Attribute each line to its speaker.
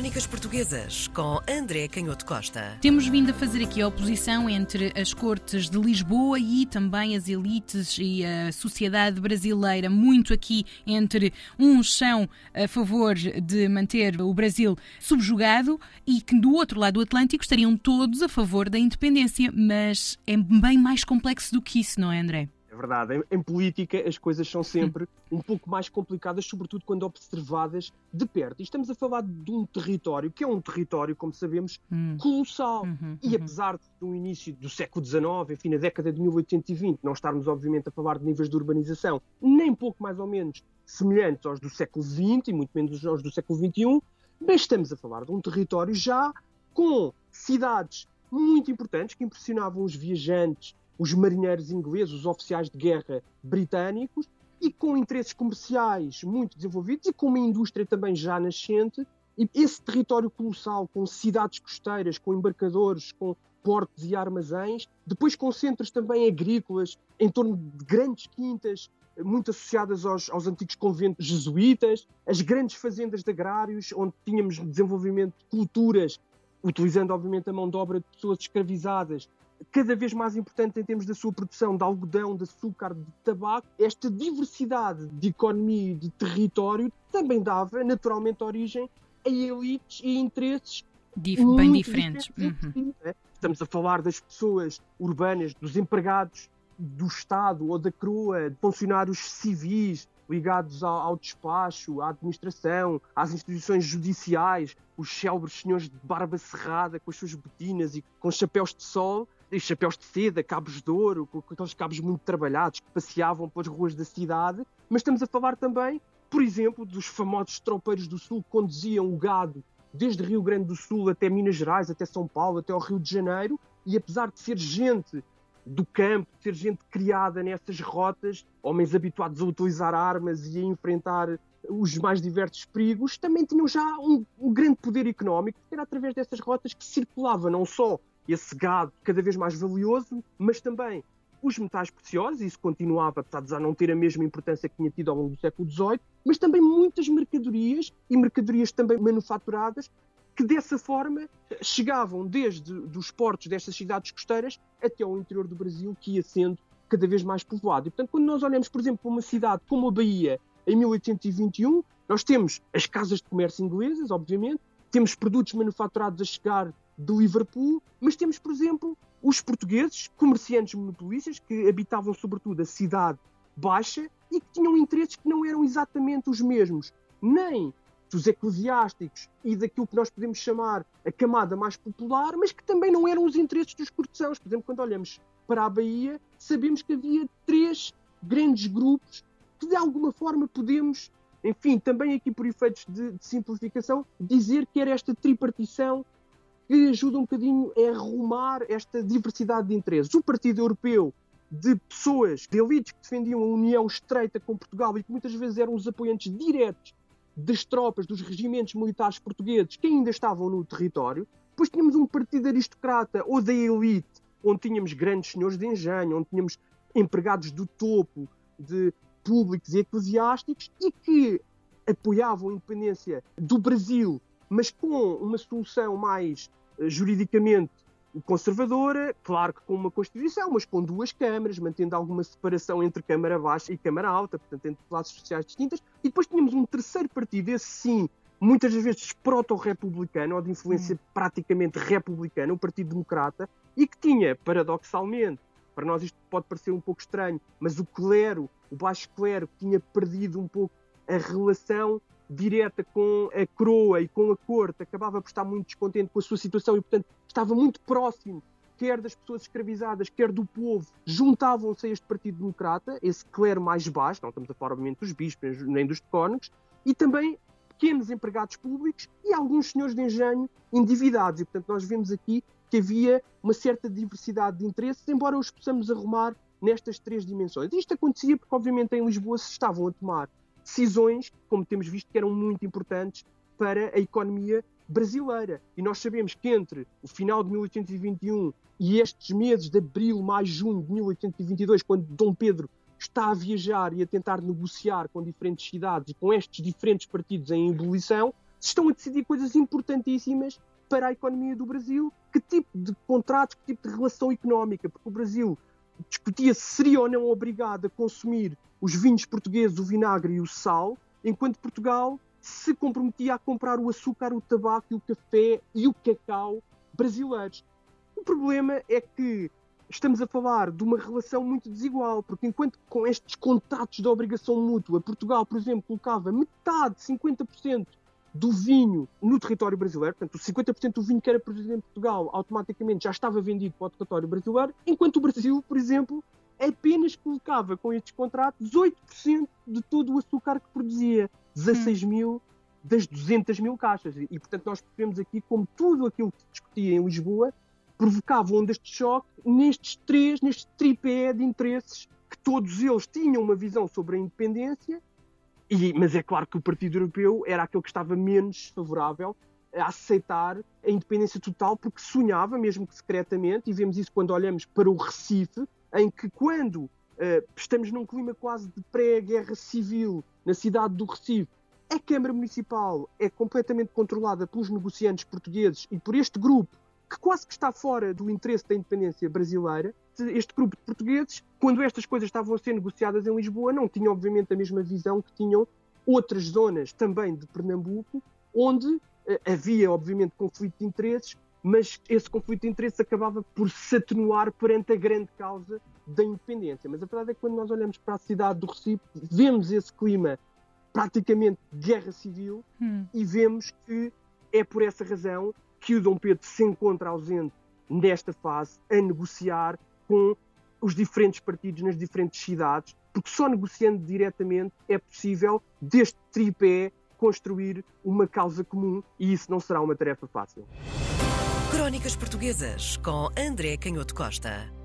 Speaker 1: Crónicas Portuguesas com André Canhoto Costa.
Speaker 2: Temos vindo a fazer aqui a oposição entre as cortes de Lisboa e também as elites e a sociedade brasileira, muito aqui entre uns são a favor de manter o Brasil subjugado e que do outro lado do Atlântico estariam todos a favor da independência, mas é bem mais complexo do que isso, não é, André?
Speaker 3: Verdade. Em, em, política as coisas são sempre um pouco mais complicadas, sobretudo quando observadas de perto. E estamos a falar de um território que é um território, como sabemos, hum. colossal. Uhum, e uhum. apesar de no início do século XIX, enfim, na década de 1820, não estarmos obviamente a falar de níveis de urbanização nem pouco mais ou menos semelhantes aos do século XX e muito menos aos do século XXI, mas estamos a falar de um território já com cidades muito importantes que impressionavam os viajantes os marinheiros ingleses, os oficiais de guerra britânicos, e com interesses comerciais muito desenvolvidos e com uma indústria também já nascente. E esse território colossal, com cidades costeiras, com embarcadores, com portos e armazéns, depois com centros também agrícolas, em torno de grandes quintas, muito associadas aos, aos, antigos conventos jesuítas, as grandes fazendas de agrários, onde tínhamos desenvolvimento de culturas, utilizando obviamente a mão de obra de pessoas escravizadas, cada vez mais importante em termos da sua produção de algodão, de açúcar, de tabaco, esta diversidade de economia e de território também dava naturalmente origem a elites e interesses
Speaker 2: Dif bem diferentes. diferentes. Uhum.
Speaker 3: Né? Estamos a falar das pessoas urbanas, dos empregados do Estado ou da CRUA, de funcionários civis ligados ao, ao, despacho, à administração, às instituições judiciais, os célebres senhores de barba cerrada com as suas botinas e com chapéus de sol, chapéus de seda, cabos de ouro, com aqueles cabos muito trabalhados que passeavam pelas ruas da cidade, mas estamos a falar também, por exemplo, dos famosos tropeiros do Sul que conduziam o gado desde Rio Grande do Sul até Minas Gerais, até São Paulo, até o Rio de Janeiro, e apesar de ser gente do campo, de ser gente criada nessas rotas, homens habituados a utilizar armas e a enfrentar os mais diversos perigos, também tinham já um, um grande poder económico, porque era através dessas rotas que circulava não só esse gado cada vez mais valioso, mas também os metais preciosos, isso continuava, apesar de já não ter a mesma importância que tinha tido ao longo do século XVIII, mas também muitas mercadorias e mercadorias também manufaturadas que dessa forma chegavam desde os portos destas cidades costeiras até ao interior do Brasil, que ia sendo cada vez mais povoado. E, portanto, quando nós olhamos, por exemplo, para uma cidade como a Bahia, em 1821, nós temos as casas de comércio inglesas, obviamente, temos produtos manufaturados a chegar de Liverpool, mas temos, por exemplo, os portugueses, comerciantes monopolistas, que habitavam sobretudo a cidade baixa e que tinham interesses que não eram exatamente os mesmos, nem dos eclesiásticos e daquilo que nós podemos chamar a camada mais popular, mas que também não eram os interesses dos cortesãos. Por exemplo, quando olhamos para a Bahia, sabemos que havia três grandes grupos que de alguma forma podemos, enfim, também aqui por efeitos de, de simplificação, dizer que era esta tripartição que ajuda um bocadinho a arrumar esta diversidade de interesses. O Partido Europeu de pessoas, de elites que defendiam a união estreita com Portugal e que muitas vezes eram os apoiantes diretos das tropas, dos regimentos militares portugueses que ainda estavam no território. Depois tínhamos um partido aristocrata ou da elite, onde tínhamos grandes senhores de engenho, onde tínhamos empregados do topo, de públicos e eclesiásticos, e que apoiavam a independência do Brasil, mas com uma solução mais juridicamente conservadora, claro que com uma Constituição, mas com duas câmaras, mantendo alguma separação entre Câmara Baixa e Câmara Alta, portanto, entre classes sociais distintas. E depois tínhamos um terceiro partido, esse sim, muitas vezes proto-republicano, ou de influência hum. praticamente republicana, o Partido Democrata, e que tinha, paradoxalmente, para nós isto pode parecer um pouco estranho, mas o clero, o baixo clero, tinha perdido um pouco a relação direta com a coroa e com a corte, acabava por estar muito descontente com a sua situação e, portanto, estava muito próximo, quer das pessoas escravizadas, quer do povo, juntavam-se a este Partido Democrata, esse clero mais baixo, não estamos a falar, obviamente, dos bispos nem dos decónicos, e também pequenos empregados públicos e alguns senhores de engenho endividados. E, portanto, nós vemos aqui que havia uma certa diversidade de interesses, embora os possamos arrumar nestas três dimensões. Isto acontecia porque, obviamente, em Lisboa se estavam a tomar decisões, como temos visto, que eram muito importantes para a economia brasileira. E nós sabemos que entre o final de 1821 e estes meses de abril, maio, junho de 1822, quando Dom Pedro está a viajar e a tentar negociar com diferentes cidades e com estes diferentes partidos em ebulição, estão a decidir coisas importantíssimas para a economia do Brasil. Que tipo de contratos, que tipo de relação económica? Porque o Brasil discutia se seria ou não obrigado a consumir os vinhos portugueses, o vinagre e o sal, enquanto Portugal se comprometia a comprar o açúcar, o tabaco, o café e o cacau brasileiros. O problema é que estamos a falar de uma relação muito desigual, porque enquanto com estes contratos de obrigação mútua, Portugal, por exemplo, colocava metade, 50% do vinho no território brasileiro, portanto, 50% do vinho que era produzido em Portugal automaticamente já estava vendido para o território brasileiro, enquanto o Brasil, por exemplo, apenas colocava com estes contratos 8% de todo o açúcar que produzia, 16 mil das 200 mil caixas. E, portanto, nós percebemos aqui como tudo aquilo que se discutia em Lisboa provocava ondas de choque nestes três, neste tripé de interesses que todos eles tinham uma visão sobre a independência, e, mas é claro que o Partido Europeu era aquele que estava menos favorável a aceitar a independência total, porque sonhava, mesmo que secretamente, e vemos isso quando olhamos para o Recife, em que quando uh, estamos num clima quase de pré-guerra civil na cidade do Recife, a Câmara Municipal é completamente controlada pelos negociantes portugueses e por este grupo que quase que está fora do interesse da independência brasileira. Este grupo de portugueses, quando estas coisas estavam a ser negociadas em Lisboa, não tinham, obviamente, a mesma visão que tinham outras zonas também de Pernambuco, onde eh, havia, obviamente, conflito de interesses, mas esse conflito de interesses acabava por se atenuar perante a grande causa da independência. Mas a verdade é que quando nós olhamos para a cidade do Recife, vemos esse clima praticamente de guerra civil hum. e vemos que é por essa razão que o Dom Pedro se encontra ausente nesta fase a negociar com os diferentes partidos nas diferentes cidades, porque só negociando diretamente é possível, deste tripé, construir uma causa comum e isso não será uma tarefa fácil.
Speaker 1: Crónicas Portuguesas com André Canhoto Costa.